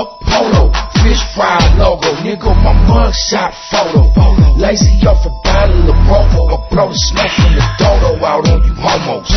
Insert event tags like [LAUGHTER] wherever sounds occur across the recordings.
up polo, fish fry logo, nigga, my mugshot photo. Lazy off a bottle of Rovo, I blow the smoke from the dodo out on you homos.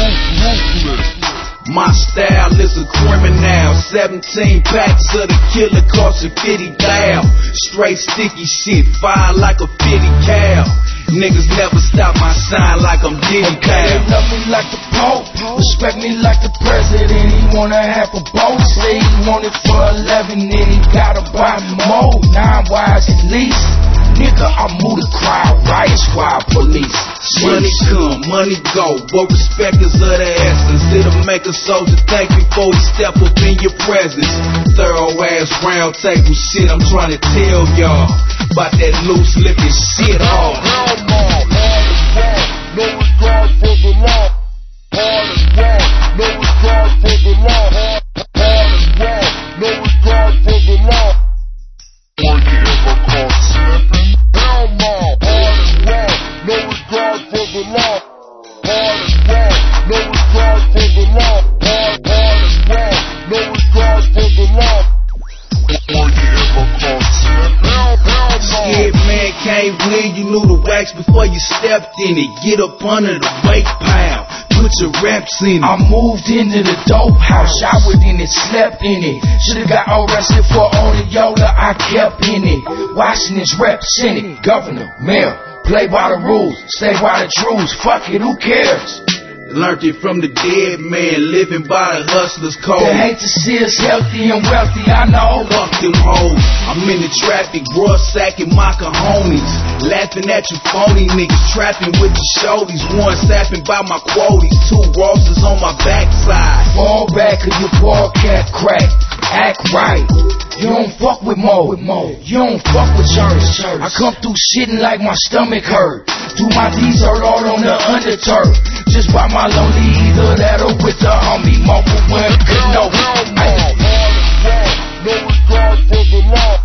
My style is a criminal. 17 packs of the killer cost a 50 thou. Straight sticky shit, fire like a 50 cal. Niggas never stop my sign like I'm Diddy Cal. they love me like the Pope, respect me like the president. He wanna have a boat, say he want it for 11, then he gotta buy more. Nine wires at least. Nigga, I move the crowd, riot squad, police. Money come, money go, but respect is of the essence. It'll make a soldier think before he step up in your presence. Thorough ass round table shit, I'm trying to tell y'all about that loose lippy shit off. Hell no, hard as rock, no regard for the law. Hard as rock, before you stepped in it. Get up under the weight pile, put your reps in it. I moved into the dope house, showered in it, slept in it. Should've got arrested for all the Yola I kept in it. Washington's rep, Senate, governor, mayor. Play by the rules, stay by the truths. Fuck it, who cares? Learned it from the dead man, living by the hustler's code. They hate to see us healthy and wealthy, I know. Fuck them hoes. I'm in the traffic, bro, sacking my cojones. Laughing at you phony niggas, trapping with the shoulders. One sapping by my quoties, two roses on my backside. Fall back or your ball cat crack. Act right. You don't fuck with Mo. You don't fuck with church. I come through shitting like my stomach hurt. Do my deeds hurt all on the underturf. Just by my lonely either that or with the homie Mo. But when good no. No regard for the law.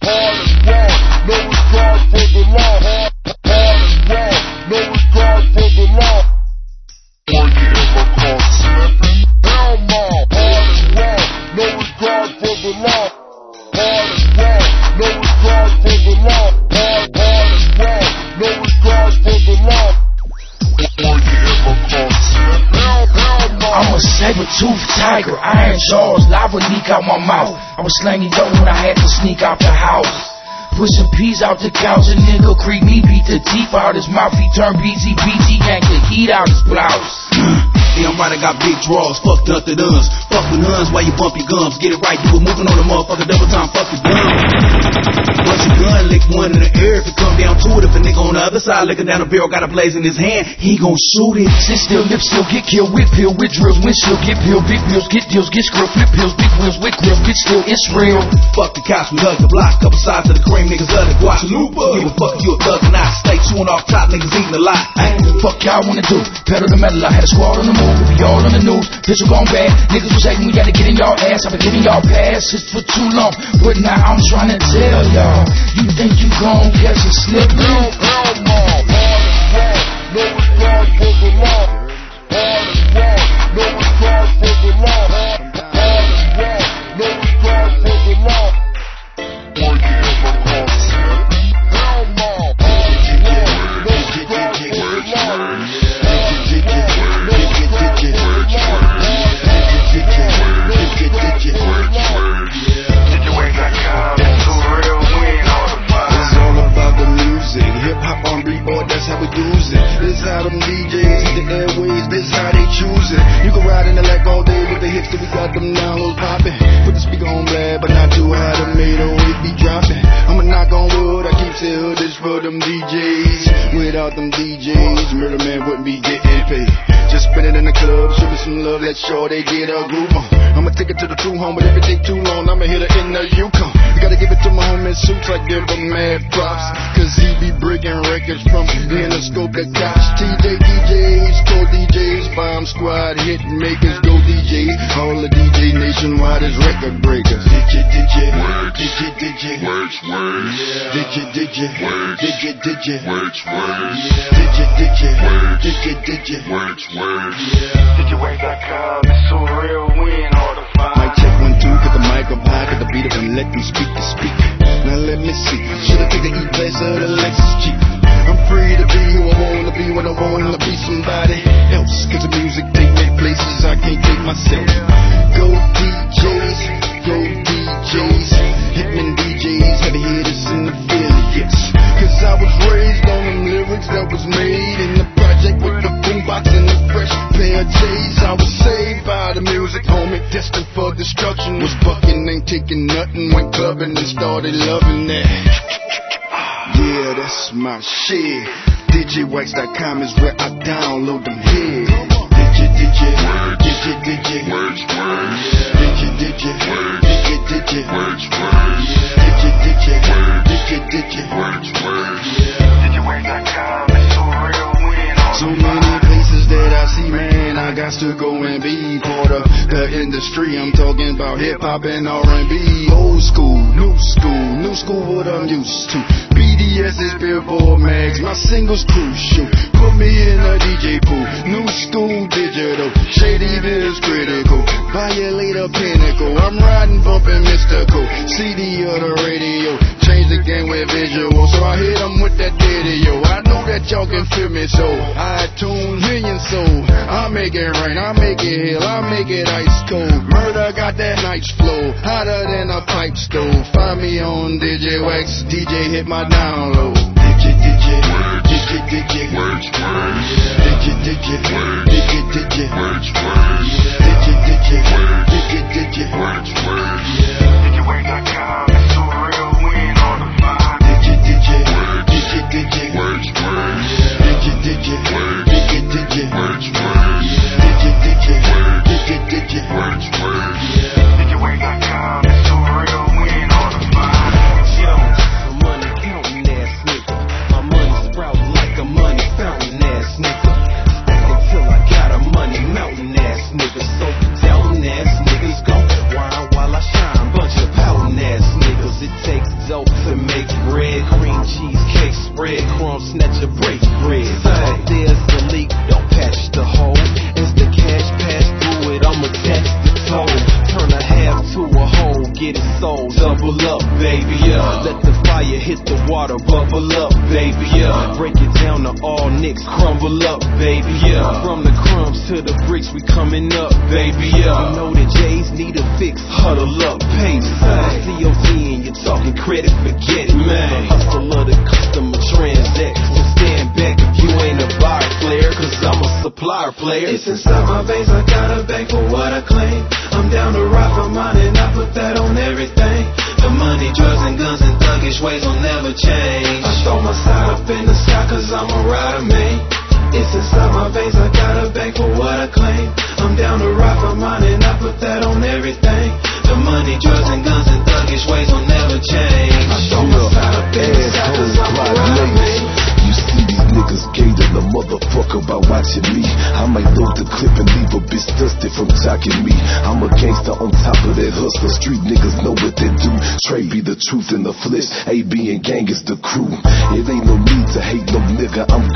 Hard as rock, no regard for the law. Hard, as rock, no regard for the law. Were you ever caught slipping? Hell no. Hard as rock, no regard for the law. Hard as rock, no regard for the law. I'm a saber-toothed tiger, Iron Jaws, lava leak out my mouth. I was slanging dope when I had to sneak out the house. Pushing peas out the couch, a nigga creep me, beat the teeth out his mouth. He turned BZ, BT, yanked the heat out his blouse. Yeah, I'm right, I got big draws, fuck the Duns. Fuck with nuns while you bump your gums. Get it right, you were moving on the motherfucker double time, fuck the gun. Bust your gun, lick one in the air. If it come down to it, if a nigga on the other side looking down the barrel got a blaze in his hand, he gon' shoot it. Sit still, lip still, get killed, whip pill, with drills, windshield, get peeled, big bills, get deals, get skrill, flip pills, big wheels, with grills, get still, it's real. Fuck the cops, we hug the block. Couple sides of the cream, niggas love the guap. Chalupa. Give a fuck you a thug or not. Stay chewing off top, niggas eating a lot. Fuck y'all wanna do? Pedal the metal, I had a squad on the move, we all on the news. Pistol gone bad, niggas was hating, we to get in y'all ass. I've been giving y'all passes for too long, but now I'm trying to tell y'all. You think you gon' catch a slip? Hell no. Hard suits, I give him mad props. Cause he be breaking records from the interscope that cops. TJ DJs, co DJs, bomb squad, hit makers, go DJs. All the DJ nationwide is record breakers. DJ, DJ, DJ, DJ, works, works. DJ, DJ, DJ, DJ, works, works. DJ, DJ, DJ, DJ, works, works. Get your way back up, it's so real, we ain't hard to find. Mic one, two, get the mic up high, the let them speak to speak. Now let me see. Should've taken the E-Class or the Lexus Jeep. I'm free to be who I wanna be when I wanna be somebody else. Cause the music take me places I can't take myself. Go DJs, go DJs, Hitman DJs, heavy hitters and affiliates. thinking nothing, went clubbing and started loving that. [LAUGHS] Yeah, that's my shit. DigiWax.com is where I download them hits. Digi, digi, digi, digi. Digi, digi, digi, digi. Digi, digi, digi, digi. DigiWax.com is so real. So many places that I see, man. I got to go and be part of the industry. I'm talking about hip hop and R&B, old school, new school, new school what I'm used to. BDS is Billboard Mags, my singles crucial. Put me in a DJ pool, new school digital. Shady is critical, violate a pinnacle. I'm riding, bumping mystical. CD or the radio, change the game with visual. So I hit 'em with that video. I know that y'all can feel me, so iTunes million soul. I make it rain, I make it hell, I make it ice cold. Murder got that nice flow, hotter than a pipe stove. Find me on DigiWax, DJ hit my download. Digi, digi, digi, digi, digi, digi, digi, digi, digi, digi, digi, digi, digi, big chrome snatcher brick. It's and stuff. Truth in the flesh. AB and gang is the crew. It ain't no need to hate no nigga. I'm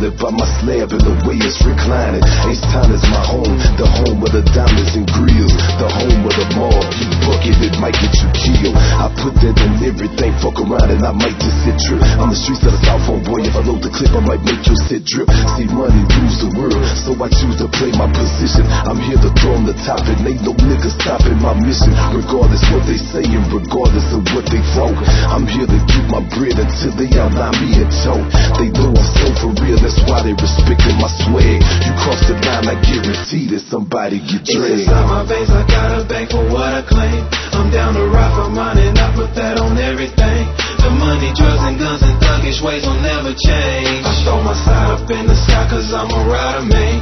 you it by my slab and the way it's reclining. H-Town is my home. The home of the diamonds and grills. The home of the mall. You bucket, it might get you killed. I put that on everything. Fuck around and I might just sit trip. I'm the streets of the South on boy. If I load the clip, I might make your sit drip. See money rules the world, so I choose to play my position. I'm here to throw on the top, and ain't no nigga stopping my mission. Regardless what they say and regardless of what they throw, I'm here to get my bread until they outline me and choke. They know I'm so for real, that's why they respecting my swag. You cross the line, I guarantee that somebody get dragged. It's inside my veins, I got a bank for what I claim. I'm down to rock for mine and I put that on everything. The money, drugs, and guns and thuggish ways will never change. I throw my side up in the sky cause I'm a rider, man.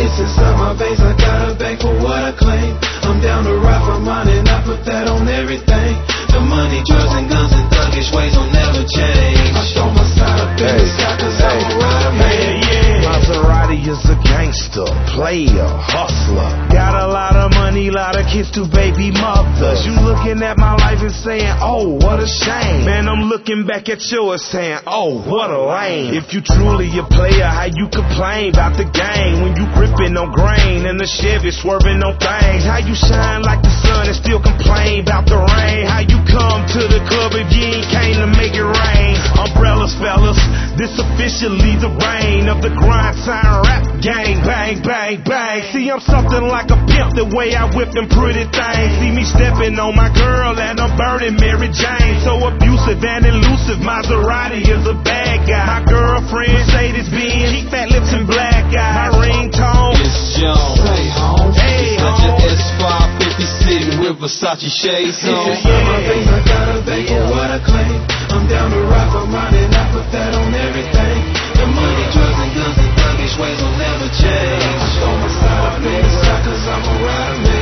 It's inside my veins, I got a bank for what I claim. I'm down to rock for mine and I put that on everything. The money, drugs, and guns and thuggish ways will never change. I throw my side up in the sky cause I'm a rider, man. Maserati Shorty is a gangster, player, hustler. Got a lot of money, lot of kids to baby mothers. You looking at my life and saying, oh, what a shame. Man, I'm looking back at yours saying, oh, what a lame. If you truly a player, how you complain about the game when you gripping on grain and the Chevy swerving on things? How you shine like the sun and still complain about the rain? How you come to the club if you ain't came to make it rain? Umbrellas, fellas, this officially the rain of the grind siren rap gang. Bang, bang, bang. See, I'm something like a pimp the way I whip them pretty things. See me stepping on my girl and I'm burning Mary Jane. So abusive and elusive, Maserati is a bad guy. My girlfriend, Mercedes Benz, keep fat lips and black eyes. My ringtone is Jones. Hey, home. Hey, home. S550 sitting with Versace shades on. It's just yeah. my things I gotta think for what I claim. I'm down to rock my mind and I put that on everything. The money, drugs, and guns these ways will never change. Don't stop me, not cause I'm a around me.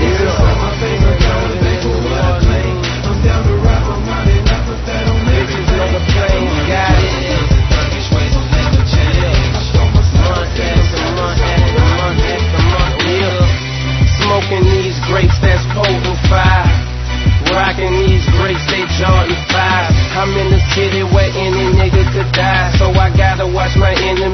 This is how my finger going, they What love me. I'm down to ride my money, not that they don't make me. They don't play, got it. These ways will never change. Don't. Smoking these grapes, that's potent fire. Rocking these grapes, they Jordan 5. I'm in the city where any nigga could die. So I gotta watch my enemy.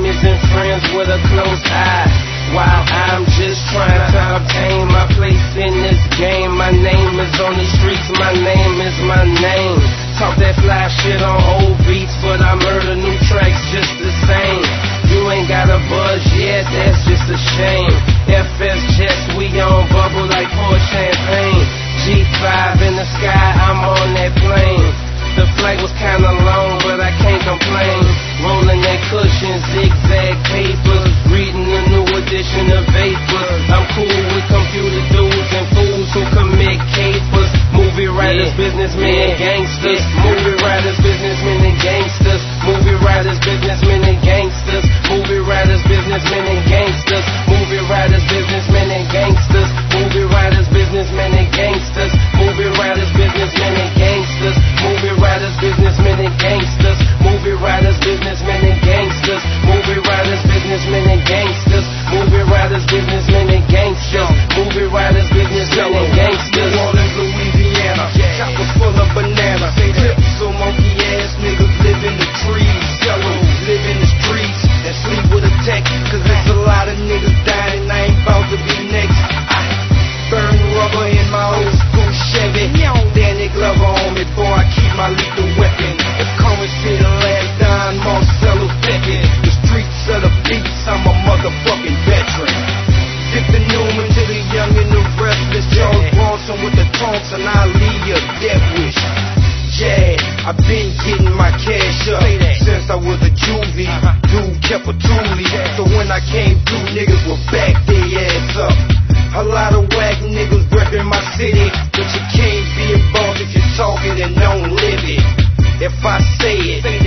say.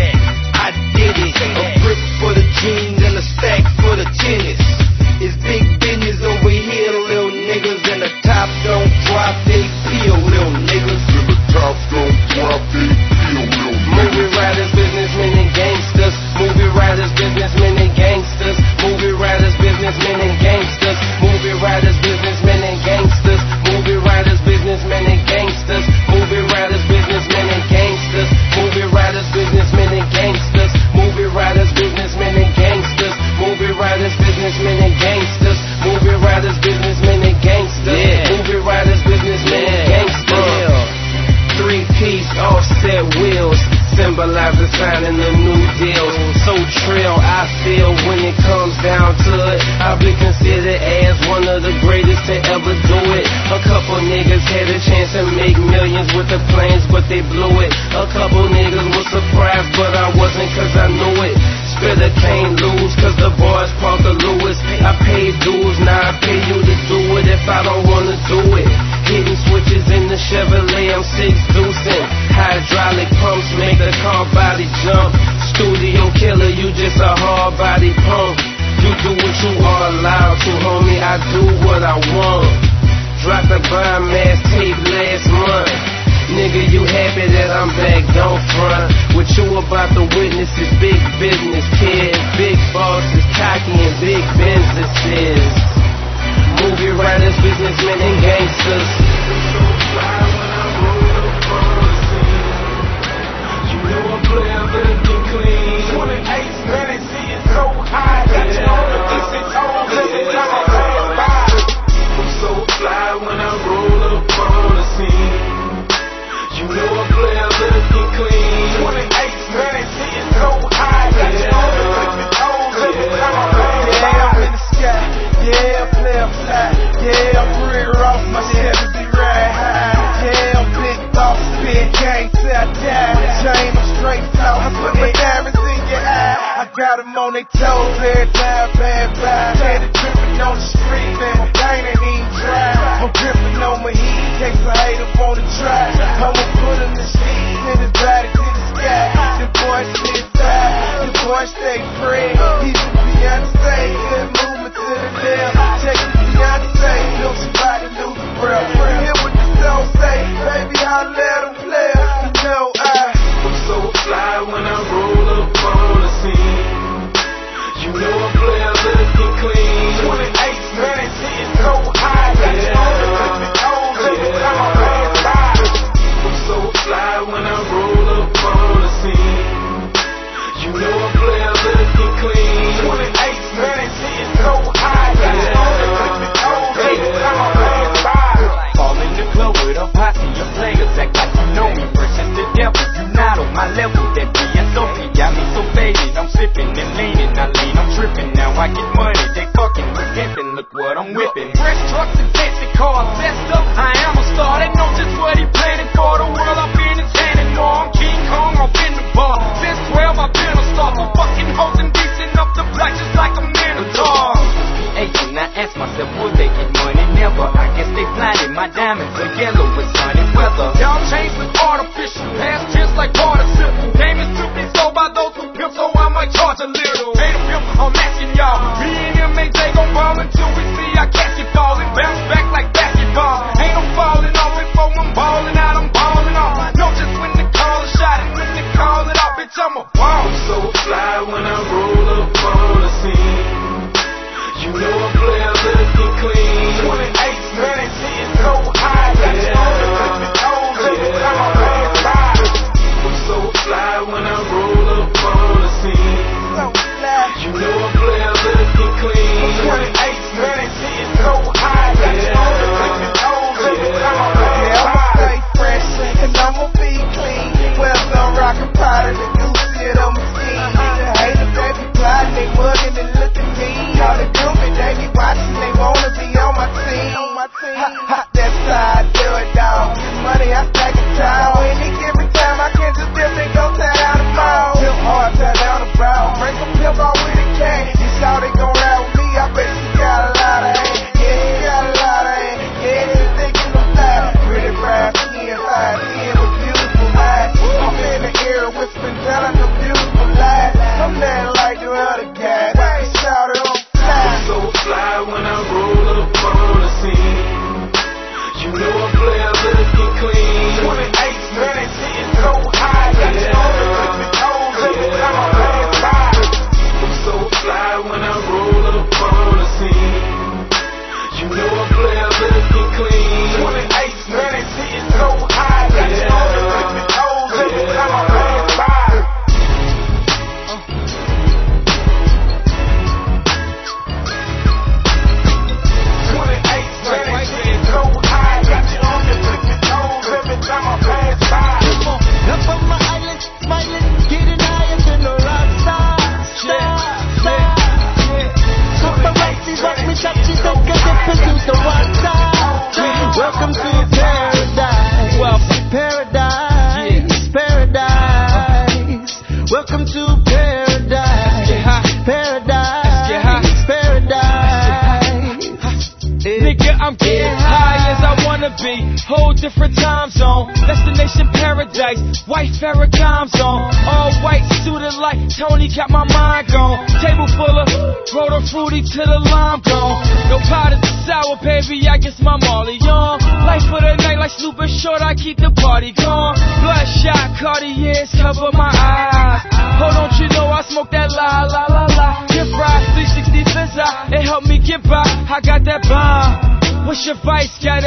different time zone. Destination paradise, white Farrakhan zone. All white suited like Tony got my mind gone. Table full of roto fruity till the lime gone. No powder to sour, baby, I guess my Molly on. Life for the night like super Short, I keep the party gone. Bloodshot Cartiers cover my eyes. Oh, don't you know I smoke that la la la la. Get right, 360 fizz, it helped me get by. I got that bomb. What's your vice? Got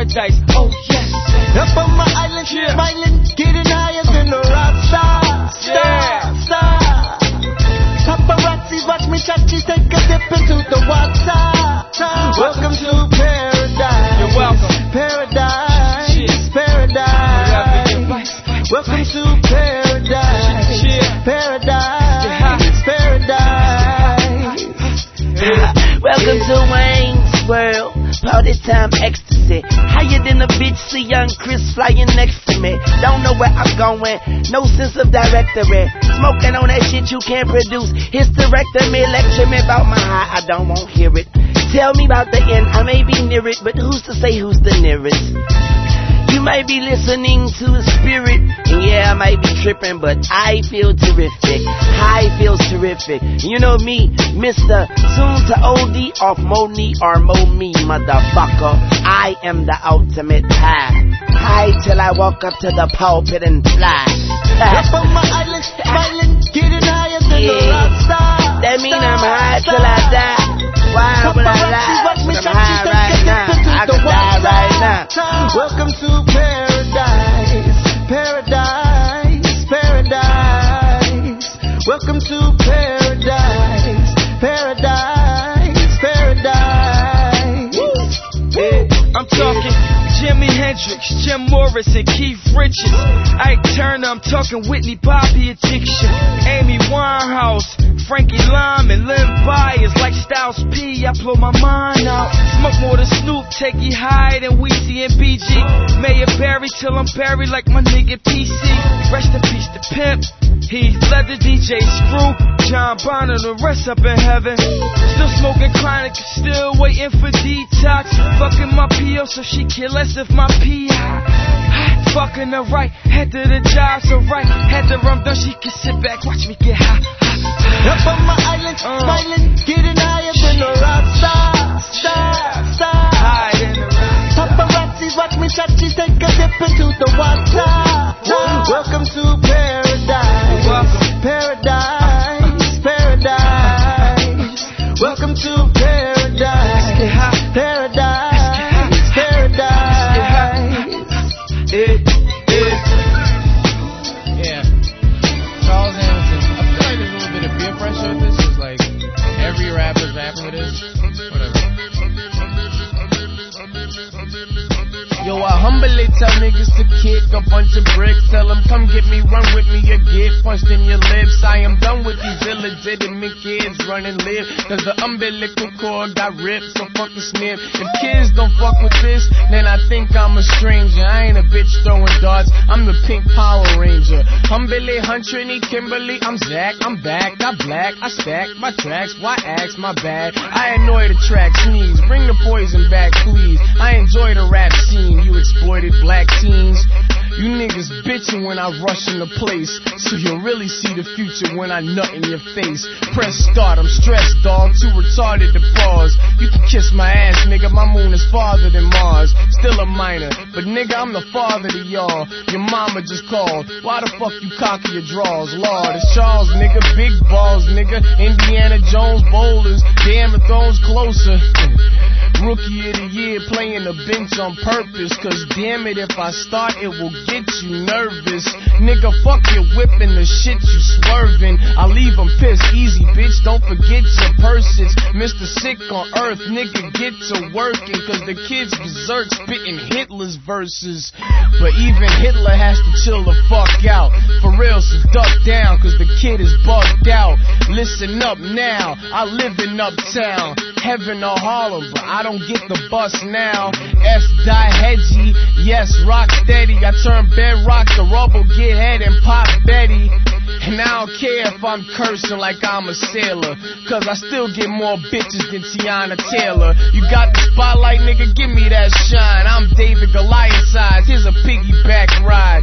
paradise no sense of directory. Smoking on that shit you can't produce. Hysterectomy, lecture me about my high, I don't want to hear it. Tell me about the end, I may be near it, but who's to say who's the nearest? You might be listening to a spirit. And yeah, I might be tripping, but I feel terrific. High feels terrific. You know me, Mr. Soon to OD off Moni or Mo me, motherfucker. I am the ultimate high. High till I walk up to the pulpit and fly. Up on my island, smiling, getting higher than the rock star. That mean I'm high till I die. Why would I lie? I'm high right now. I could die right now. Welcome to paradise, paradise, paradise. Welcome to Jimi Hendrix, Jim Morris, and Keith Richards. Ike Turner, I'm talking Whitney Bobby addiction. Amy Winehouse, Frankie Lymon, and Len Bias. Like Styles P, I blow my mind out. Smoke more than Snoop, take you higher than Weezy and BG. Mayor Barry till I'm buried like my nigga PC. Rest in peace to Pimp. Heath Ledger DJ Screw, John Bonham, the rest up in heaven. Still smoking chronic, still waiting for detox. Fucking my PO so she care less if my P. Fucking her right, head to the job so right. Had to rum done, she can sit back, watch me get high. Up on my island, uh. smiling, getting higher than a rock star, star, star. Higher than a rock Paparazzi watch me chachi take a dip into the water. Humbly tell niggas to kick a bunch of bricks. Tell them, come get me, run with me, or get punched in your lips. I am done with these illegitimate kids running live. Cause the umbilical cord got ripped, so fuck the sniff. If kids don't fuck with this, then I think I'm a stranger. I ain't a bitch throwing darts, I'm the pink Power Ranger. Humbly, Huntrini, Kimberly, I'm Zach, I'm back, I black, I stack my tracks. Why ask my bad? I annoy the track, sneeze, bring the poison back, please. I enjoy the rap scene, you exploited black teens. You niggas bitching when I rush in the place. So you'll really see the future when I nut in your face. Press start, I'm stressed, dog. Too retarded to pause. You can kiss my ass, nigga. My moon is farther than Mars. Still a minor, but nigga, I'm the father to y'all. Your mama just called. Why the fuck you cocky your draws? Lord, it's Charles, nigga. Big balls, nigga. Indiana Jones bowlers. Damn, the throne's closer. Rookie of the year playing the bench on purpose. Cause damn it, if I start, it will get you nervous. Nigga, fuck your whipping the shit you swerving. I leave them pissed. Easy, bitch, don't forget your purses. Mr. Sick on Earth, nigga, get to working. Cause the kids berserk spitting Hitler's verses. But even Hitler has to chill the fuck out. For real, so duck down, cause the kid is bugged out. Listen up now, I live in Uptown. Heaven or Harlem, but I don't get the bus now. S. Die Hedgie, yes, rock steady. I turn bedrock to rubble, get head and pop Betty. And I don't care if I'm cursing like I'm a sailor. Cause I still get more bitches than Teyana Taylor. You got the spotlight, nigga, give me that shine. I'm David Goliath size, here's a piggyback ride.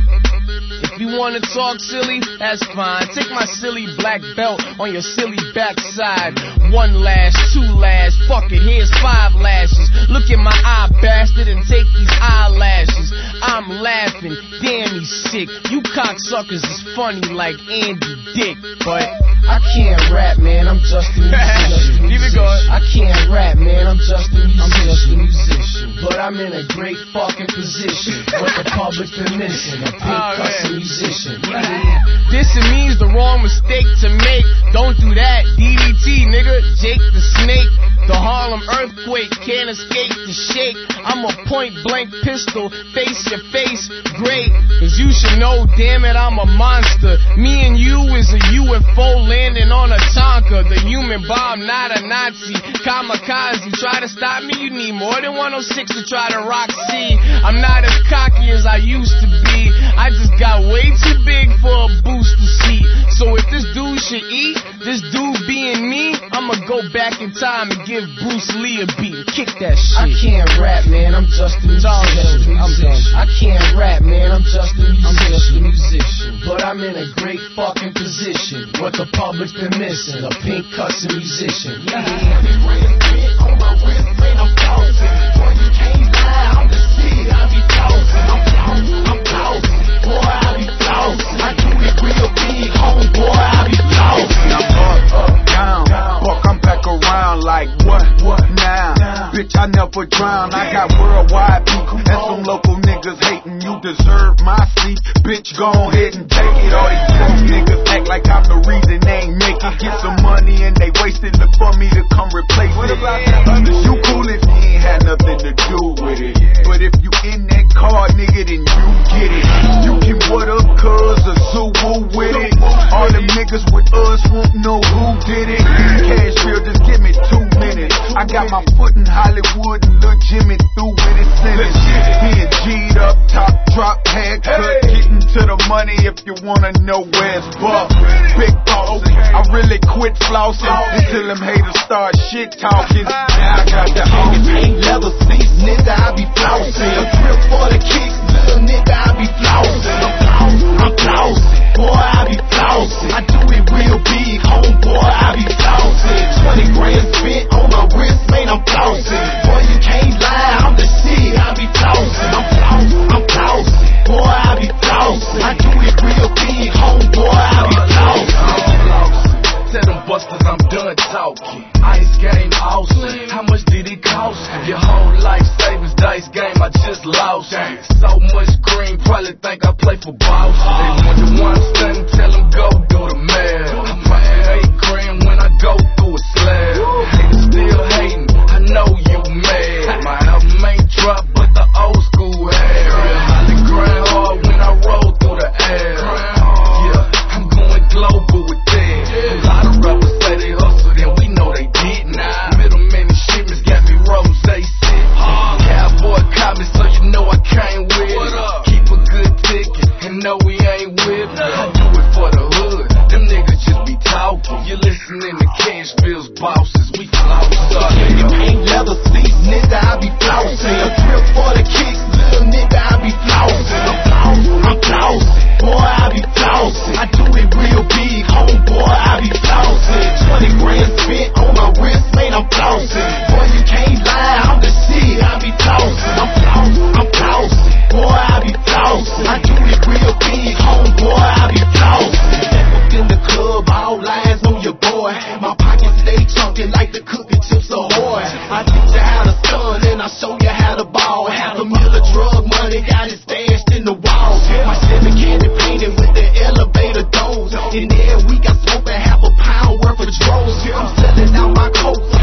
If you wanna talk silly, that's fine. Take my silly black belt on your silly backside. One lash, two lash, fuck it, here's five lashes. Look at my eye, bastard, and take these eyelashes. I'm laughing, damn he's sick. You cocksuckers is funny like Andy Dick, but I can't rap, man. I'm just a musician. Keep it going. I can't rap, man. I'm just a musician. I'm just a musician. But I'm in a great fucking position. What the public been missing, a big Oh, cussing musician. This to me is the wrong mistake to make. Don't do that. DDT, nigga. Jake the Snake. The Harlem earthquake, can't escape the shake. I'm a point blank pistol, face your face, great. Cause you should know, damn it, I'm a monster. Me and you is a UFO landing on a Tonka. The human bomb, not a Nazi. Kamikaze, try to stop me, you need more than 106 to try to rock C. I'm not as cocky as I used to be. I just got way too big for a booster seat. So if this dude should eat, this dude being me, I'ma go back in time and give Bruce Lee a beat kick that shit. I can't rap, man. I'm just a musician. I'm done. I can't rap, man. I'm just a musician. I'm just a musician. But I'm in a great fucking position. What the public's been missing. A pink cussing musician. Fuck, I'm back around like what? What now? Bitch, I never drown. I got worldwide people and some local niggas hating. You deserve my seat. Bitch, go ahead and take it. All these broke niggas act like I'm the reason they ain't make it. Get some money and they wasted it for me to come replace it. You cool if you ain't had nothing to do with it. But if you in that car, nigga, then you get it. You can what up, cuz, or zoo with it. All them niggas with us won't know who did it. Cashville, just give me two minutes. I got my foot in Hollywood and Lil Jimmy through with his sentence. He and G'd up, top drop, haircut, getting to the money if you wanna know where it's buff. Big really quit flossing until them haters start shit talking. Now I got the Ain't leather seats, nigga, I be flossing. A trip for the kicks, little nigga, I be flossing. I'm flossing, I'm flossing. Boy, I be flossing. I do it real big, homeboy, I be flossing. 20 grand spent on my wrist, man, I'm flossing. Boy, you can't lie, I'm the shit, I be flossing. I'm flossing, I'm flossing. Boy, I be flossing. I do it real big, homeboy, I be flossing. Tell them busters I'm done talking. Ice game awesome. How much did it cost? Your whole life savings dice game I just lost. So much green, probably think I play for boss. They wonder why I'm stunning, tell them go do the math. I'm eight grand when I go elevator doors. And every week I smoke a half a pound worth of droves. I'm selling out my coats,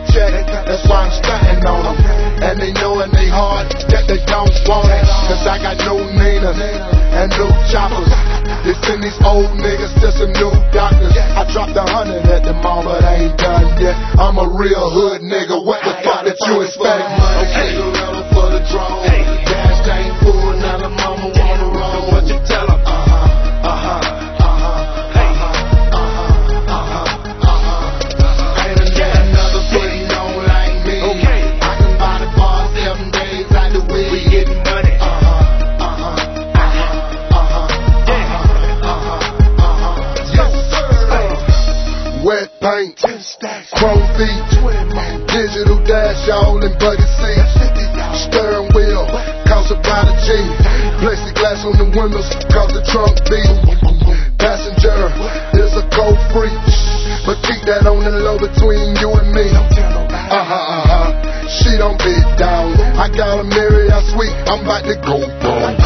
the check, that's why I'm stunting on them. And they know in they heart that they don't want it. Cause I got new Ninas and new choppers. They send these old niggas to some new doctors. I dropped a hundred at the mall, but I ain't done yet. I'm a real hood nigga. What the fuck did you expect? Okay, gorilla for the drone. Gas bucket seats, steering wheel, cost about a G, plexiglass on the windows, cause the trunk beat, passenger is a cold free, but keep that on the low between you and me. Uh huh, uh huh. She don't be down. I got a Mary, I sweet. I'm about to go boom.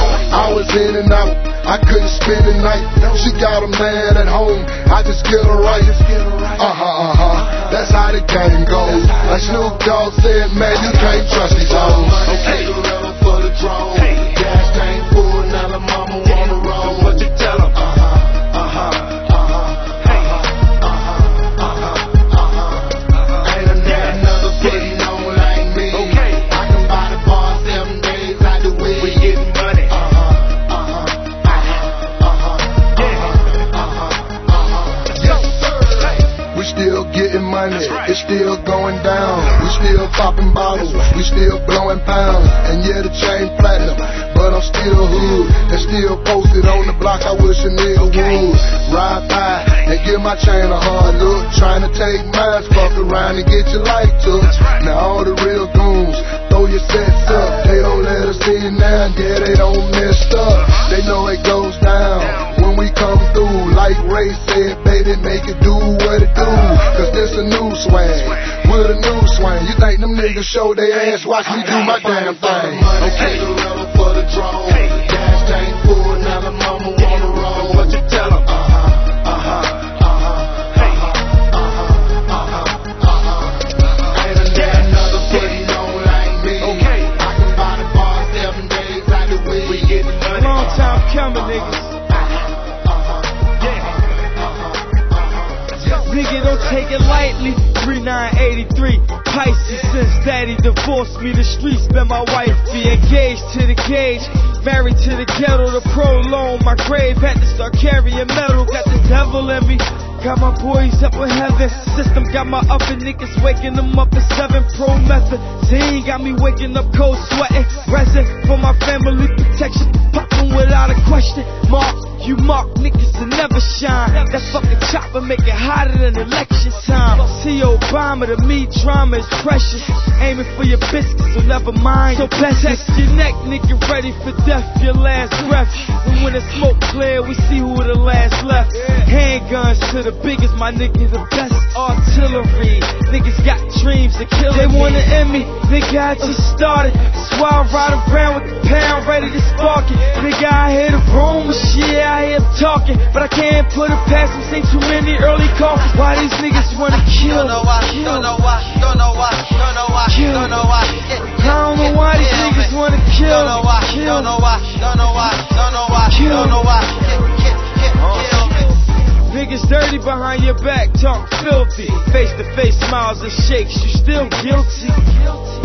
I was in and out. I couldn't spend the night. She got a man at home. I just get her right. Uh huh, uh huh. That's how the game goes. Like Snoop Dogg said, man, you can't trust these hoes. Okay. Gorilla for the drone. Gas tank full. Pounds. And yeah, the chain platinum, but I'm still hood. And still posted on the block, I wish a nigga would. Ride by and give my chain a hard look. Trying to take mine, fuck around and get your life took. Now all the real goons, throw your sets up. They don't let us in now, yeah, they don't mess up. They know it goes down when we come through. Like Ray said, baby, make it do what it do. Cause this a new swag, with a new swing. You think them niggas show their ass, watch me do my damn thing. Okay. For the drone, gas tank full, now the mama wanna roll. What you tell 'em? Nigga, don't take it lightly. 3983 Pisces since daddy divorced me. The streets been my wife. Be engaged to the cage. Married to the ghetto, the prolong. My grave had to start carrying metal. Got the devil in me. Got my boys up in heaven. System got my upper niggas waking them up at 7 Pro method. Zane got me waking up cold sweating. Resin for my family protection. Popping without a question. Mark, you mark niggas to never shine. That fucking chopper make it hotter than election time. See Obama to me, drama is precious. Aiming for your biscuits, so never mind. So protect your neck, nigga, ready for death, your last breath. And when the smoke clear, we see who the last left. Handguns to the biggest, my nigga, the best artillery. Niggas got dreams to kill They wanna end me, nigga, I just started. That's why I ride around with the pound, ready to spark it. Nigga, I hear the rumors, shit, I hear them talking. But I can't put it past them, say too many early coffins. Why these niggas wanna kill Don't know why, don't know why, don't know why, don't know why, Kill. don't know why. I don't know why these Kill niggas me. wanna kill Don't know why, Kill. don't know why, don't know why, don't know why, Kill. don't know why. Niggas oh. dirty behind your back, talk filthy. Face to face smiles and shakes, you still guilty.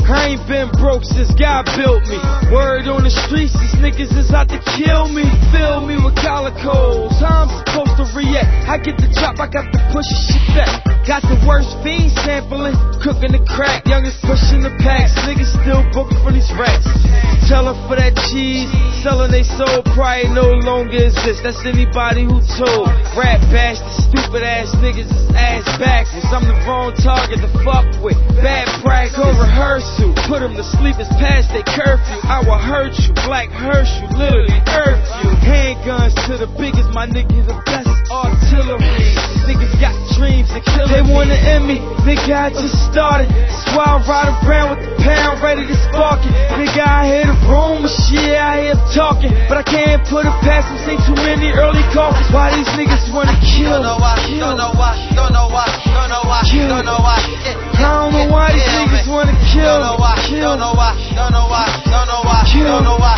I ain't been broke since God built me. Word on the streets, these niggas is out to kill me. Fill me with calicos, how I'm supposed to react? I get the drop, I got to push shit back. Got the worst fiend sampling, cooking the crack. Youngest pushing the packs, niggas still booking for these rats. Tell 'em for that cheese, selling they soul probably no longer exists. That's anybody who told. Rap bash the stupid ass niggas ass backwards. I'm the wrong target to fuck with. Bad practice, go rehearsal. Put 'em to sleep, it's past their curfew. I will hurt you, black Herschel, literally earth you. Handguns to the biggest, my nigga, the best artillery. Niggas got dreams and kill They wanna end me, nigga, I just started. That's why I ride around with the pound ready to spark it. Nigga, I hear the rumors, shit, I hear talking. But I can't put it past them, say too many early coffins. Why these niggas wanna kill? Don't know why, don't know why, don't know why, don't know why, don't know why. I don't know why these niggas wanna kill. Don't know why, don't know why, don't know why, don't know why, don't know why.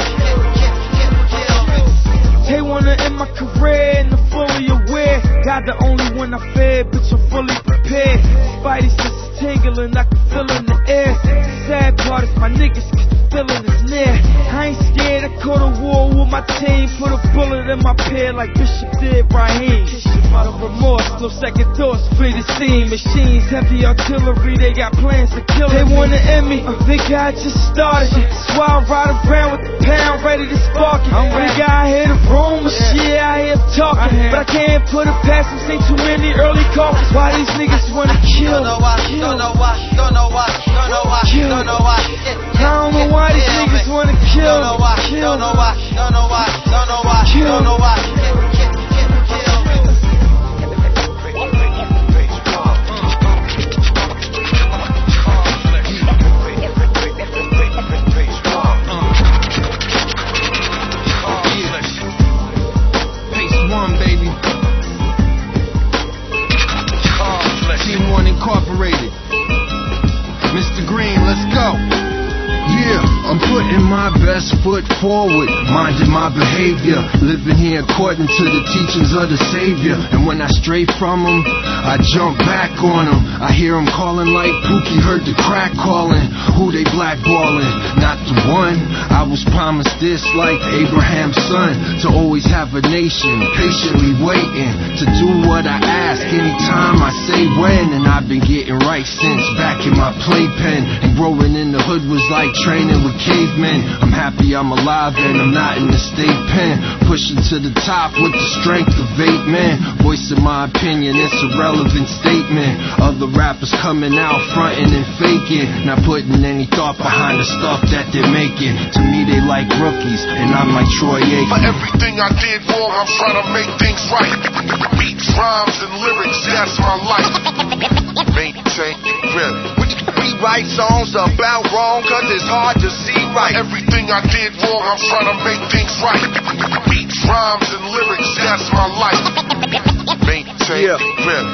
They wanna end my career and I'm fully aware. God the only one I fear, bitch, I'm fully prepared. Spidey senses tingling, I can feel in the air. Sad part is my niggas, the feeling is near. I ain't scared, I caught a war with my team. Put a bullet in my pair like Bishop did Raheem. No remorse, no second thoughts, flee the scene. Machines, heavy artillery, they got plans to kill They wanna end me, uh, nigga, I just started. That's why I ride around with the pound ready to spark it. I'm Nigga, I hear the rumors, shit, I hear talking. But I can't put it past them, say too many early coffins. Why these niggas wanna kill? Don't know why, don't know why, don't know why, don't know why, don't know why. I don't know why these niggas wanna forward, minding my behavior, living here according to the teachings of the Savior. And when I stray from them, I jump back on them. I hear them calling like Pookie heard the crack calling. Who they blackballing? Not the one. I was promised this like Abraham's son to always have a nation, patiently waiting to do what I ask anytime I say when. And I've been getting right since back in my playpen. And growing in the hood was like training with cavemen. I'm happy I'm alive and I'm not in the state pen. Pushing to the top with the strength of eight men. Voicing my opinion, it's a relevant statement. Other rappers coming out fronting and faking. Not putting any thought behind the stuff that they're making. To me, they like rookies, and I'm like Troy Aikman. For everything I did wrong, I'm trying to make things right. Beats, rhymes, and lyrics, that's my life. Maintain grip. Write songs about wrong cause it's hard to see right. Everything I did wrong, I'm trying to make things right. Beats, rhymes, and lyrics, that's my life. Maintain Yeah. grip.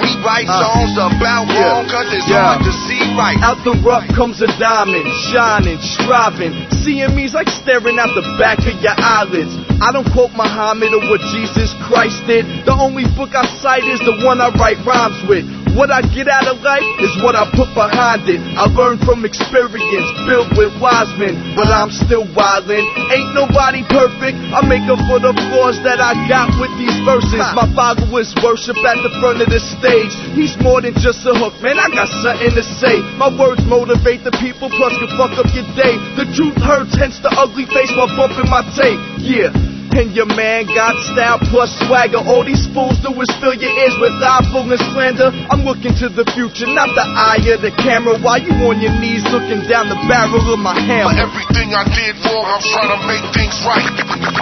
We, write Uh, songs about yeah, wrong cause it's yeah. hard to see right. Out the rough comes a diamond, shining, striving. Seeing me's like staring out the back of your eyelids. I don't quote Muhammad or what Jesus Christ did. The only book I cite is the one I write rhymes with. What I get out of life is what I put behind it. I learned from experience, built with wise men, but I'm still wildin'. Ain't nobody perfect. I make up for the flaws that I got with these verses. My followers worship at the front of the stage. He's more than just a hook, man. I got something to say. My words motivate the people, plus can fuck up your day. The truth hurts, hence the ugly face while bumping my tape. Yeah. And your man got style plus swagger. All these fools do is fill your ears with libel and slander. I'm looking to the future, not the eye of the camera. While you on your knees looking down the barrel of my hammer. everything I did wrong, I'm trying to make things right.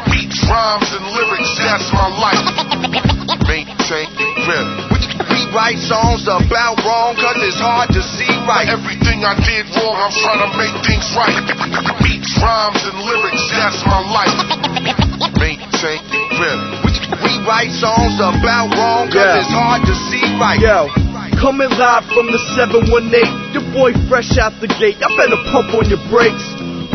Beats, rhymes, and lyrics, that's my life. Maintain we write songs about wrong cause it's hard to see right. everything I did wrong, I'm trying to make things right. Beats, rhymes, and lyrics, that's my life. Maintain. We, we write songs about wrong cause Yeah. it's hard to see right. Yo, coming live from the 718. Your boy fresh out the gate. I better pump on your brakes.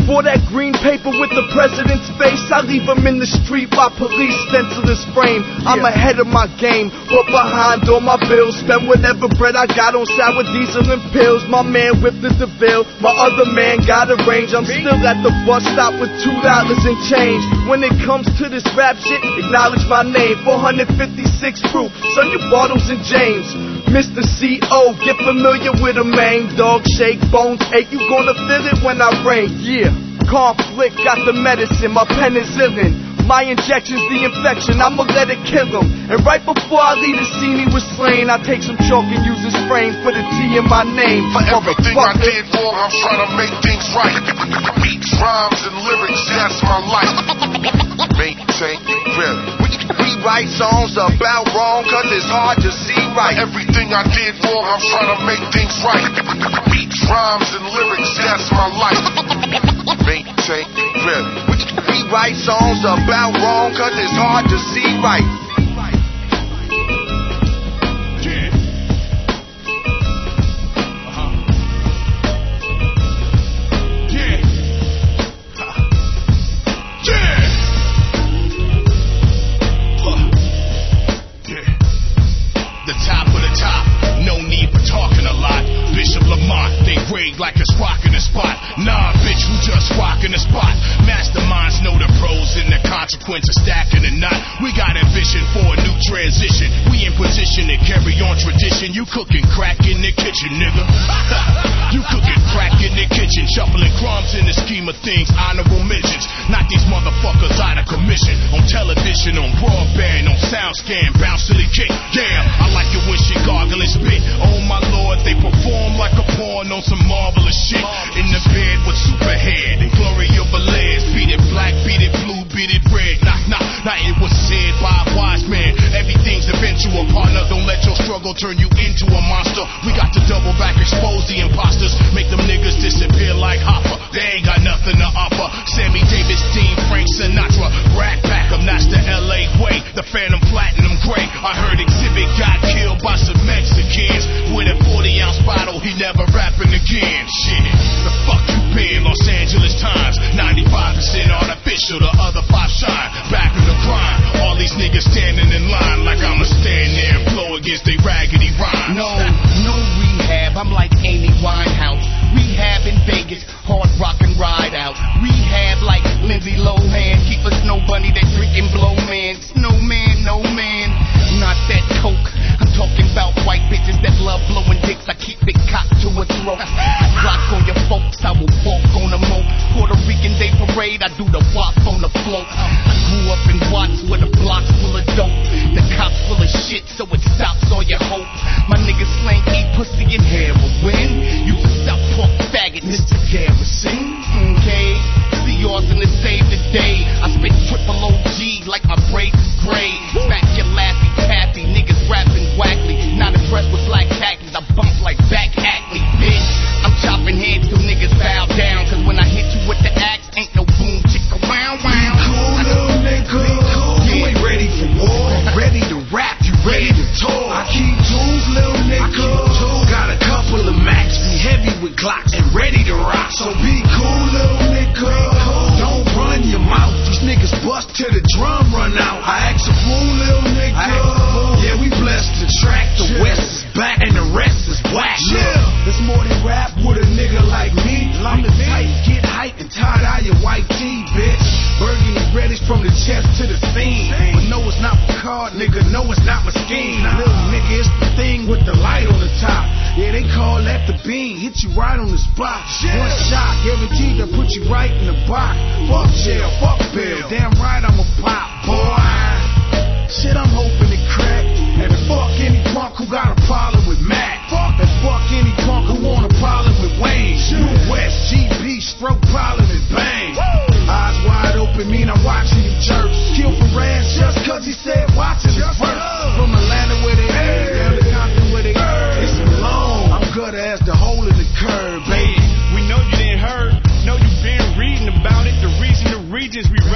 For that green paper with the president's face, I leave him in the street while police stencil his frame. I'm ahead of my game, but behind all my bills. Spend whatever bread I got on sour diesel and pills. My man whipped the DeVille, my other man got a range. I'm still at the bus stop with two dollars and change. When it comes to this rap shit, acknowledge my name. 456 proof, son, you bottles and James. Mr. CO, get familiar with a main Dog shake, bones ache, you gonna feel it when I rain. Yeah, Conflict got the medicine, my penicillin. My injection's the infection, I'ma let it kill him. And right before I leave the scene, he was slain. I take some chalk and use his frame for the T in my name. For everything I did wrong, I'm trying to make things right. Beats, rhymes, and lyrics, that's my life. Maintain real. We, write songs about wrong, cause it's hard to see right. Everything I did wrong, I'm trying to make things right. Beats, Rhymes and lyrics, that's my life. Maintain, rip. We write songs about wrong, cause it's hard to see right. Cooking crack in the kitchen, nigga. [LAUGHS] you cooking crack in the kitchen, shuffling crumbs in the scheme of things, honorable mentions. Not these motherfuckers out of commission. On television, on broadband, on SoundScan,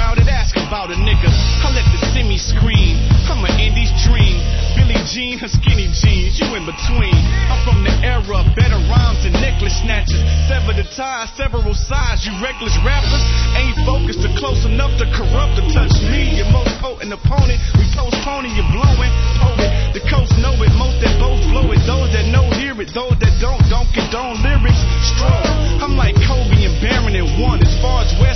crowded, ask about a nigga. I let the semi scream. I'm an indie's dream. Billy Jean her skinny jeans, you in between. I'm from the era, better rhymes and necklace snatches. Sever the ties, several sides, you reckless rappers. Ain't focused or close enough to corrupt or touch me. Your most potent opponent, we postponing, you're blowing. Potent. The coast know it, most that both blow it. Those that know hear it, those that don't, don't condone lyrics. Strong, I'm like Kobe and Baron in one. As far as where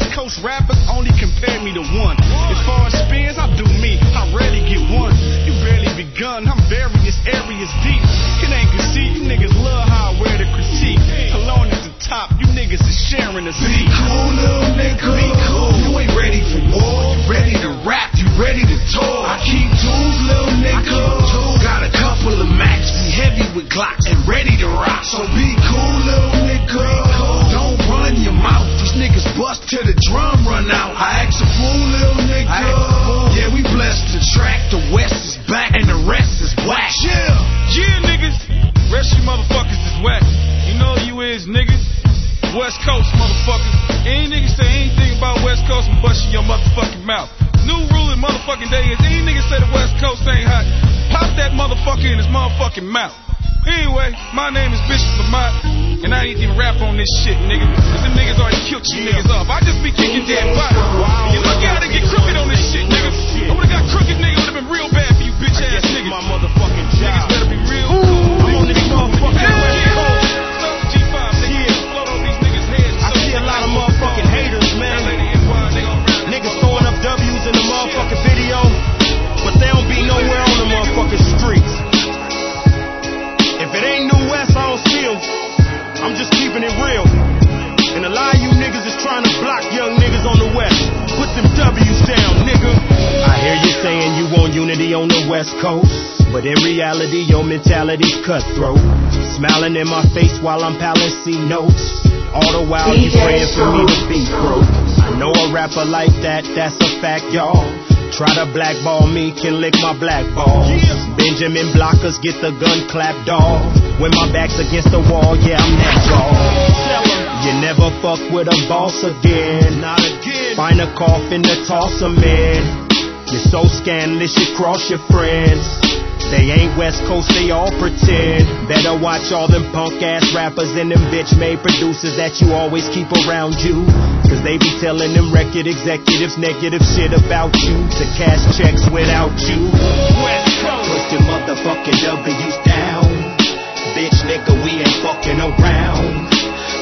rappers only compare me to one. As far as spins, I do me. I rarely get one. You barely begun. I'm various areas deep. Can ain't see You niggas love how I wear the critique. Alone at the top. You niggas is sharing the seat. Cool, little nigga. Be cool. You ain't ready for war. You ready to rap. You ready to talk. I keep tools, little nigga. Tools. Got a couple of max. Be heavy with Glocks and ready to rock. So be cool, little nigga. Cool. Don't run your mouth. These niggas bust to the drum. track. The West is back and the rest is whack. Yeah, yeah, niggas. Rest you motherfuckers is West. You know you is, niggas. West Coast, motherfuckers. Any nigga say anything about West Coast, I'm busting your motherfucking mouth. New rule in motherfucking day is any nigga say the West Coast ain't hot, pop that motherfucker in his motherfucking mouth. Anyway, my name is Bishop Lamont, and I ain't even rap on this shit, nigga. Cause them niggas already killed you niggas off. I just be kicking dead bodies. You lucky I didn't get crooked on this shit, nigga. I would've got crooked, nigga. Would've been real bad for you bitch ass niggas. My motherfucking job. Niggas better be real cool. I'm on this motherfucking unity on West Coast. But in reality, your mentality's cutthroat. Smiling in my face while I'm palling C notes. All the while you DJ praying for me to be broke. I know a rapper like that, that's a fact, y'all. Try to blackball me, can lick my black balls. Benjamin Blockers get the gun clapped off. When my back's against the wall, yeah, I'm that y'all. You never fuck with a boss again. Not again. Find a coffin to toss 'em in. You're so scandalous, you cross your friends. They ain't West Coast, they all pretend. Better watch all them punk ass rappers and them bitch made producers that you always keep around you. Cause they be telling them record executives negative shit about you to cash checks without you. West Coast. Put your motherfucking W's down. Bitch nigga, we ain't fucking around.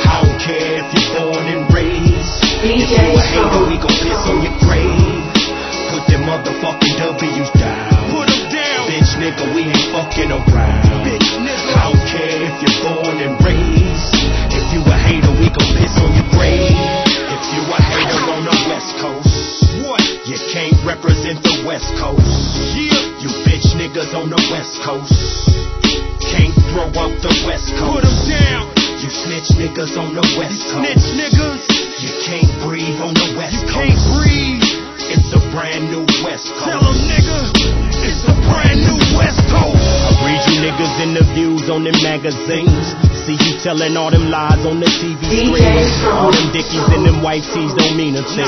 I don't care if you're born and raised. if you a hater, we gon' piss on your grave. Them motherfucking W's down. Put them down. Bitch nigga, we ain't fucking around. Bitch nigga. I don't care if you're born and raised. If you a hater, we gon' piss on your grave. If you a hater on the West Coast. What? You can't represent the West Coast. Yeah. You bitch niggas on the West Coast. Can't throw up the West Coast. Put 'em down. You snitch niggas on the West Coast. Snitch niggas. You can't breathe on the West you Coast. You can't breathe. It's a brand new West Coast. Tell 'em nigga. It's a brand new West Coast. I read you niggas interviews on them magazines. See you telling all them lies on the TV screen. All them dickies and them white tees don't mean a thing.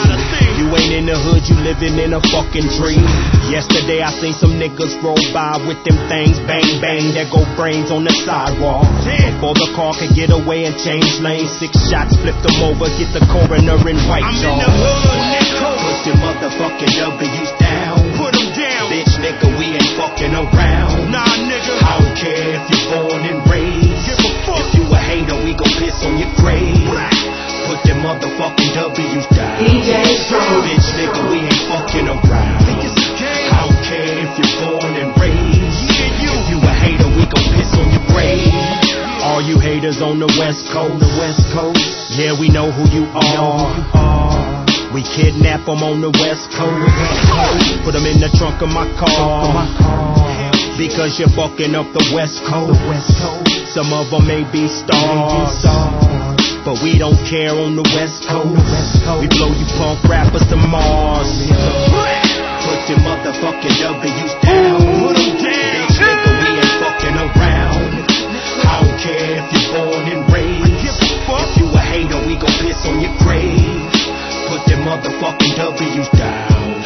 You ain't in the hood, you living in a fucking dream. Yesterday I seen some niggas roll by with them things, bang bang, that go brains on the sidewalk. Before the car could get away and change lanes, six shots flipped them over, get the coroner in white I'm in jaw. the hood, nigga. Put your motherfucking W's down. Put 'em down. Bitch nigga, we ain't fucking around. Nah, nigga. I don't care if you're born and raised. Give a fuck. If you a hater, we gon' piss on your grave. Put them motherfucking W's down. DJ Strong. Bitch nigga, we ain't fucking around. I don't care if you're born and raised. If you a hater, we gon' piss on your grave. All you haters on the West Coast, the West Coast. Yeah, we know who you are. We kidnap 'em on the West Coast. Put 'em in the trunk of my car. Because you're fucking up the West Coast. Some of 'em may be stars. But we don't care on the West Coast. We blow you punk rappers to Mars. Put your motherfucking W's down. motherfucking W's down.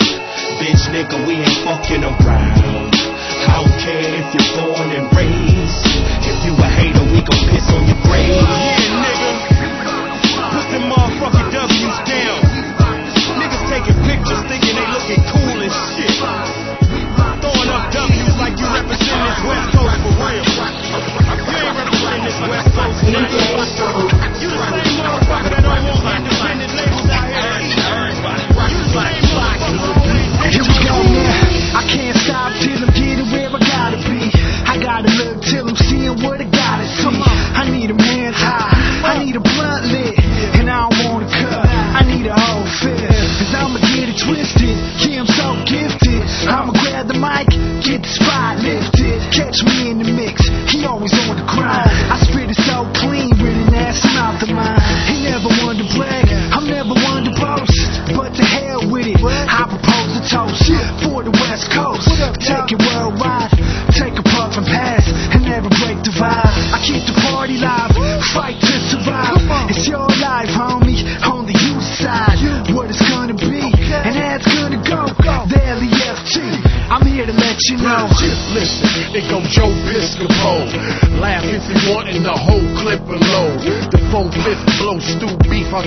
Bitch, nigga, we ain't fucking around. I don't care if you're born and raised. If you a hater, we gon' piss on your grave. Yeah, nigga. Put them motherfucking W's down. Niggas taking pictures thinking they looking cool as shit. Throwing up W's like you represent this West Coast for real. You ain't representing this West Coast. You the same.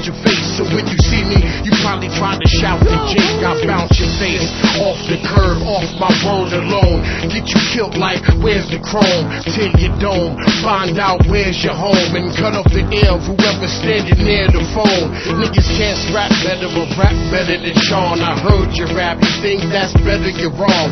Out your face. So when you see me, you probably try to shout the jink. I bounce your face off the curb, off my word alone. Get you killed like, where's the chrome? Tin your dome, find out where's your home. And cut off the ear of whoever standing near the phone. Niggas can't rap better, but rap better than Sean. I heard you rap, you think that's better, you're wrong.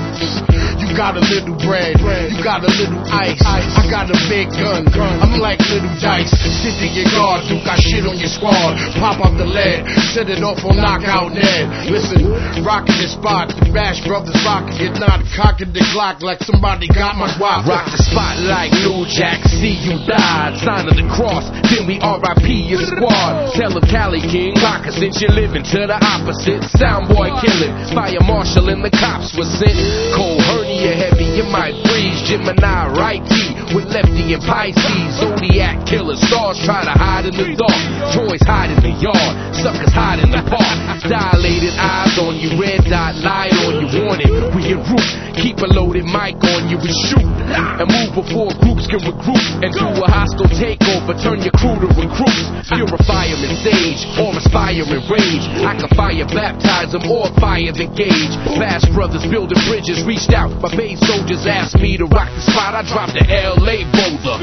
You got a little bread, you got a little ice. I got a big gun, I'm like little dice. Sit to your guard, Duke, got shit on your squad. Pop out the lead, set it off on knockout Ned. Listen, rockin' the spot, the Bash Brothers rockin' it, not cocking the Glock like somebody got my guap. Rock the spot like New Jack, see you died. Sign of the cross, then we RIP your squad. Tell them Cali King, rocker since you're living to the opposite. Soundboy killing, fire marshal and the cops was sent. Cold hernia heavy, you might freeze. Gemini righty with lefty and Pisces. Zodiac killer stars try to hide in the dark. Toys hide in the yard, suckers hide in the park. Dilated eyes on you, red dot light on you, warning. We a root, keep a loaded mic on you and shoot. And move before groups can recruit and do a hostile takeover. Turn your to recruits. Purify 'em in sage or aspire in rage. I can fire, baptize 'em or fire the gauge. Fast brothers building bridges reached out. My base soldiers asked me to rock the spot. I dropped the LA boulder.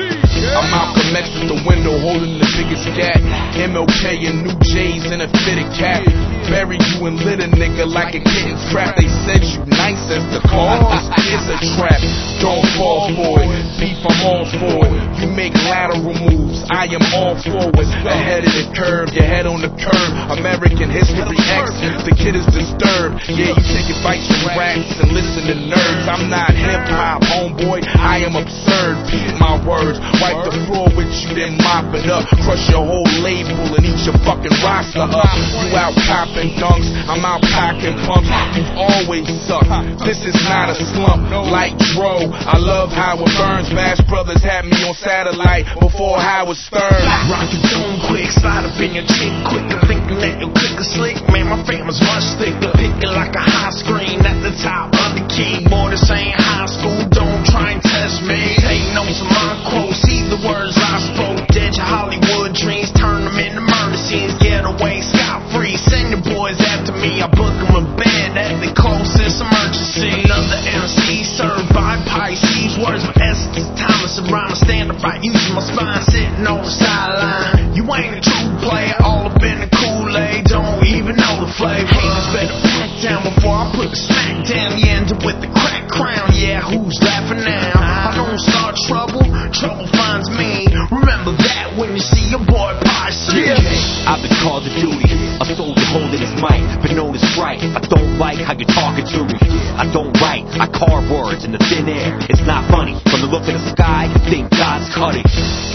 I'm Malcolm X at the window holding the biggest gat. MLK and new J's in a fitted cap. Bury you and lit a nigga like a kitten trap. They said you nice as the cause. is a trap. Don't fall for it. Beef, I'm all for it. You make lateral moves. I am all forward. Ahead of the curve. Your head on the curb. American history X. The kid is disturbed. Yeah, you take advice from rats and listen to nerds. I'm not hip hop, homeboy. I am absurd. Beat my words. Wipe the floor with you, then mop it up. Crush your whole label and eat your fucking roster up. You out copping dunks. I'm out cocking pumps. You've always sucked. This is not a slump. Like Dro, I love how it burns. Bash Brothers had me on satellite before Howard Stern. Rock your dome quick, slide up in your chick quicker. Thinking that you click a slick, man, my family's much thicker. Picking like a high screen at the top of the keyboard. This ain't high school, don't try and test me. Take notes of my quotes, see the words I spoke. Dead your Hollywood dreams, turn them into murder scenes. Get away scot free, send your boys after me. I book them a bed at the closest emergency. Another MC served by Pisces. Words of essence, Thomas and. Stand up right, using my spine, sitting on the sideline. You ain't a true player, all up in the Kool-Aid. Don't even know the flavor. Haters better back down before I put the smack down. You end up with the crack crown. Yeah, who's laughing now? I don't start trouble, trouble finds me. Remember that when you see your boy Pisces. I've been called to duty, a soldier holding his mic, been known as right. I don't like how you're talking to me. I don't write, I carve words in the thin air. It's not funny. From the look of the sky, you think God's cutting.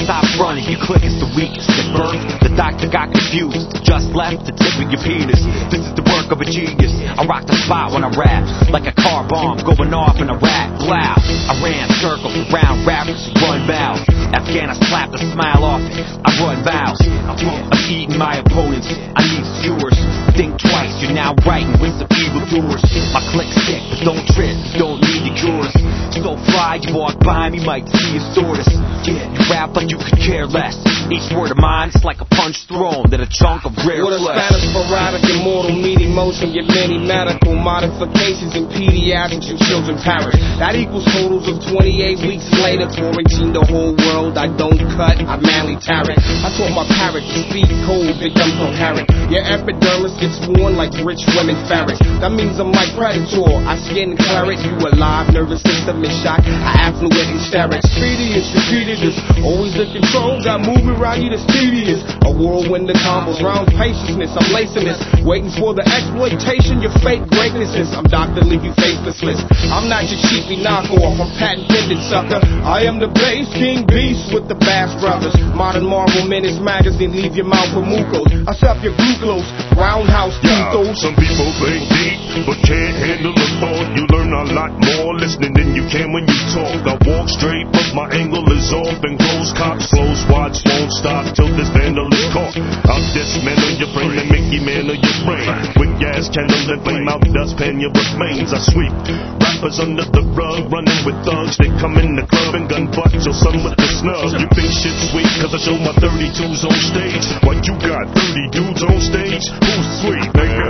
Stop running, your click is the weakest. At birth, the doctor got confused. Just left the tip of your penis. This is the work of a genius. I rock the spot when I rap, like a car bomb going off in a rap. Loud. I ran circles around rappers who run mouths. Afghan, I slapped a smile off it. I run vows. I'm eating my opponents. I need viewers. Think twice, you're now writing with some evil doers. My click's sick, but don't trip. Don't need the cures. So fly, you walk by me, might see a tortoise. Yeah, you rap like you could care less. Each word of mine is like a punch thrown, then a chunk of rare With a flesh. status sporadic, immortal, meaning motion, get many medical modifications in pediatrics and children perish. That equals totals of 28 weeks later, quarantine the whole world. I don't cut, I manly tarot. I taught my parrot to speak cold, become coherent. Your epidermis gets worn like rich women ferrets. That means I'm like Predator. I skin claret, you alive, nervous system is shot. I affluent hysterics. Speedy and strategic, always in control. Got moving around you, the speediest. A whirlwind of combos, round patience. I'm lacing this, waiting for the exploitation. Your fake greatness is. I'm Doctor, leave you faceless. I'm not your cheapy knockoff. I'm patent pending sucker. I am the bass king beast with the Bash Brothers. Modern Marvel Menace magazine, leave your mouth with mucos. I suck your glucose, roundhouse ethos. Some people think deep, but can't handle the thought. You learn a lot more listening than you can when you talk. I walk straight, but my angle is off and close. Cops close, watch, won't stop till this vandal is caught. I'll dismantle your frame and make you man of your brain. With gas candles and flame out dustpan, your remains I sweep. Rappers under the rug, running with thugs. They come in the club and gun butt your son with the snub. You think shit sweet, cause I show my 32s on stage. What you got, 30 dudes on stage? Who's sweet, nigga?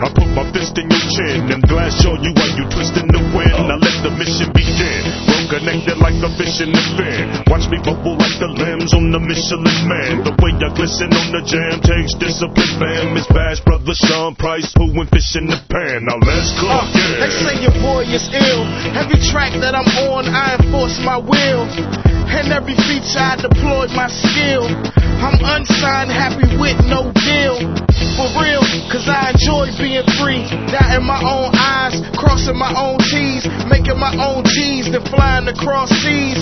I put my fist in your chin and blast show you while you twisting the wind. I let the mission begin. Well connected like a fish in the fin. Watch me bubble like the limbs on the Michelin man. The way I glisten on the jam takes discipline, fam. It's Bash Brother Sean Price, who went fish in the pan. Now let's go, Uh. They say your boy is ill. Every track that I'm on, I enforce my will. And every feature I deploy my skill. I'm unsigned, happy with no deal. For real, cause I enjoy being free. Dotting my own eyes, crossing my own T's, making my own G's, then flying across seas.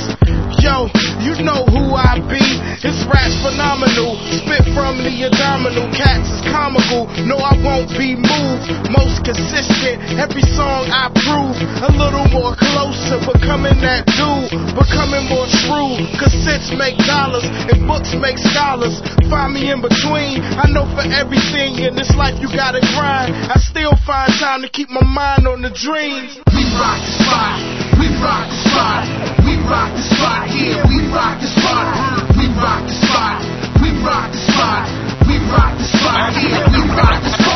Yo, you know who I be. This rap's phenomenal. Spit from the abdominal. Cats is comical. No, I won't be moved. Most consistent. Every song I prove. A little more closer. Becoming that dude. Becoming more true. Cassettes make dollars. And books make scholars. Find me in between. I know for everything in this life you gotta grind. I still find time to keep my mind on the dreams. We rock the spot. We rock the spot. We rock the spot. Yeah, we rock the spot. We rock the spot. We rock the spot. We rock the spot. Yeah, we rock the spot.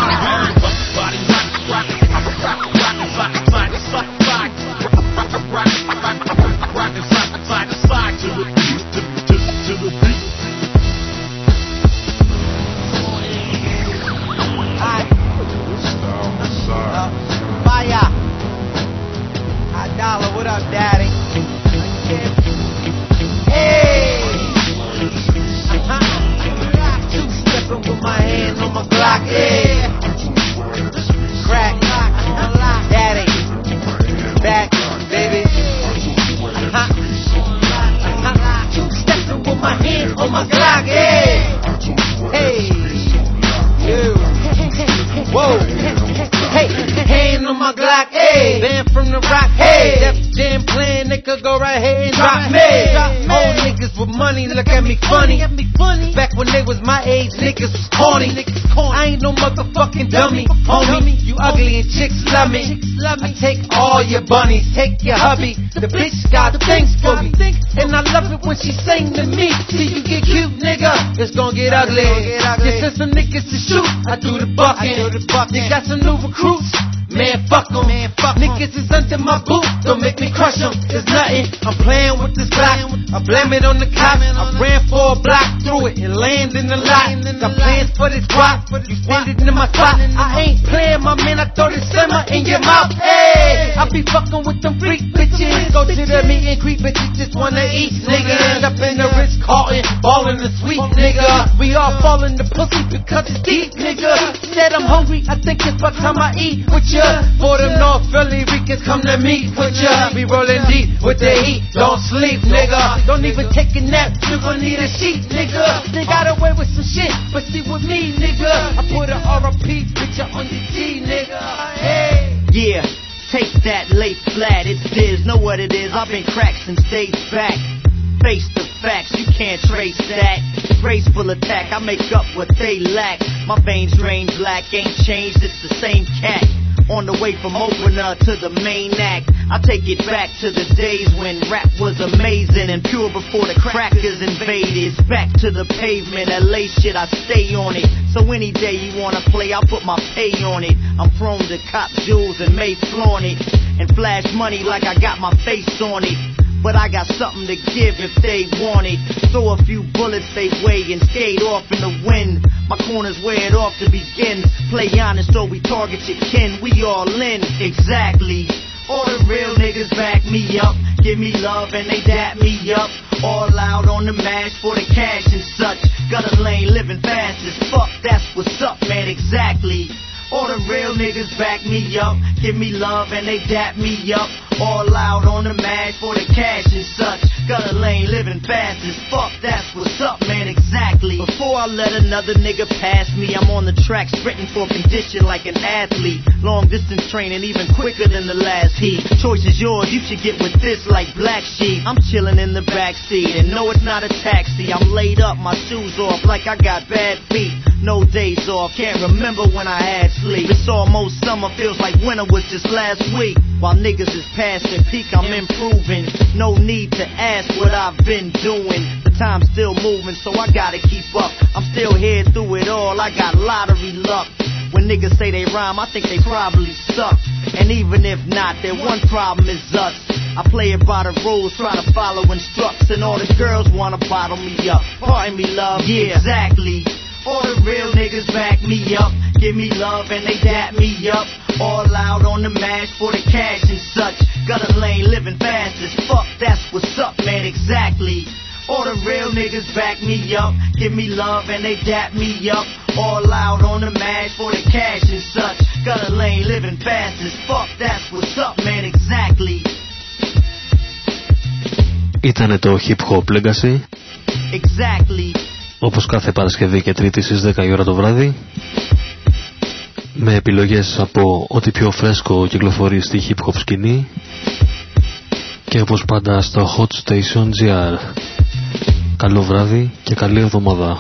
Dollar, what up, daddy? Hey. Two stepping with my hand on my Glock. Crack. Daddy. Back, baby. Two stepping with my hand on my Glock. Hey. Hey. Whoa. Hey, hand on my Glock, hey. Band from the rock, hey. Def Jam playing, nigga, go right ahead and drop me. Old niggas with money, look at me funny. funny. Back when they was my age, niggas was corny. I ain't no motherfucking dummy, homie. You ugly and chicks love me. I take all your bunnies, take your hubby. The bitch got the things for me. And I love it when she sing to me. See you get cute, nigga, it's gonna get ugly. Just send some niggas to shoot, I do the bucking. They got some new recruits. Man, fuck 'em. Niggas is under my boot. Don't make me crush 'em. There's nothing. I'm playing with this block. I blame it on the cops. I ran for a block through it and land in the lot. Got plans for this guap. You it in my spot. I ain't playing, my man. I throw this simmer in your mouth. Hey, I be fucking with them freak bitches. Go to the meet and greet bitches. Just wanna eat. Nigga end up in the Ritz Carlton. Ballin' the sweet nigga. We all fall in the pussy because it's deep, nigga. Said I'm hungry. I think it's about time I eat with ya. For them North Philly Come to meet with ya. We rollin' deep with the heat. Don't sleep, nigga. Don't even take a nap. You gon' need a sheet, nigga. They got away with some shit, but see with me, nigga. I put a RP picture on your G, nigga. Hey. Yeah, take that, lay flat. It's know what it is. I've been cracked since days back. Face the facts, you can't trace that. Graceful attack, I make up what they lack. My veins drain black, ain't changed, it's the same cat. On the way from opener to the main act. I take it back to the days when rap was amazing and pure before the crackers invaded. Back to the pavement, LA shit, I stay on it. So any day you wanna play, I put my pay on it. I'm prone to cop jewels and may flaunt it. And flash money like I got my face on it. But I got something to give if they want it. Throw a few bullets they way and skate off in the wind. My corner's where it off to begin. Play honest so we target your kin. We all in, exactly. All the real niggas back me up. Give me love and they dap me up. All out on the mash for the cash and such. Got a lane living fast as fuck. That's what's up, man, exactly. All the real niggas back me up, give me love and they dap me up. All out on the mash for the cash and such. Got a lane living fast as fuck, that's what's up, man. exactly. Before I let another nigga pass me, I'm on the track sprinting for condition like an athlete. Long distance training, even quicker than the last heat. Choice is yours, you should get with this like black sheep. I'm chilling in the back seat, and no, it's not a taxi. I'm laid up, my shoes off like I got bad feet. No days off, can't remember when I had sleep. It's almost summer, feels like winter was just last week. While niggas is past peak, I'm improving. No need to ask what I've been doing. The time's still moving, so I gotta keep up. I'm still here through it all, I got lottery luck. When niggas say they rhyme, I think they probably suck. And even if not, their one problem is us. I play it by the rules, try to follow instructs, and all the girls wanna bottle me up. Pardon me, love, yeah, exactly. All the real niggas back me up, give me love and they dap me up. All out on the mash for the cash and such. Gutter lane living fast as fuck, that's what's up, man, exactly. All the real niggas back me up, give me love and they dap me up. All out on the mash for the cash and such. Gutter lane living fast as fuck, that's what's up, man, exactly. Ήτανε το Hip Hop Legacy Exactly. Όπως κάθε Παρασκευή και Τρίτη στις 10 η ώρα το βράδυ με επιλογές από ό,τι πιο φρέσκο κυκλοφορεί στη hip hop σκηνή και όπως πάντα στο Hot Station GR. Καλό βράδυ και καλή εβδομάδα.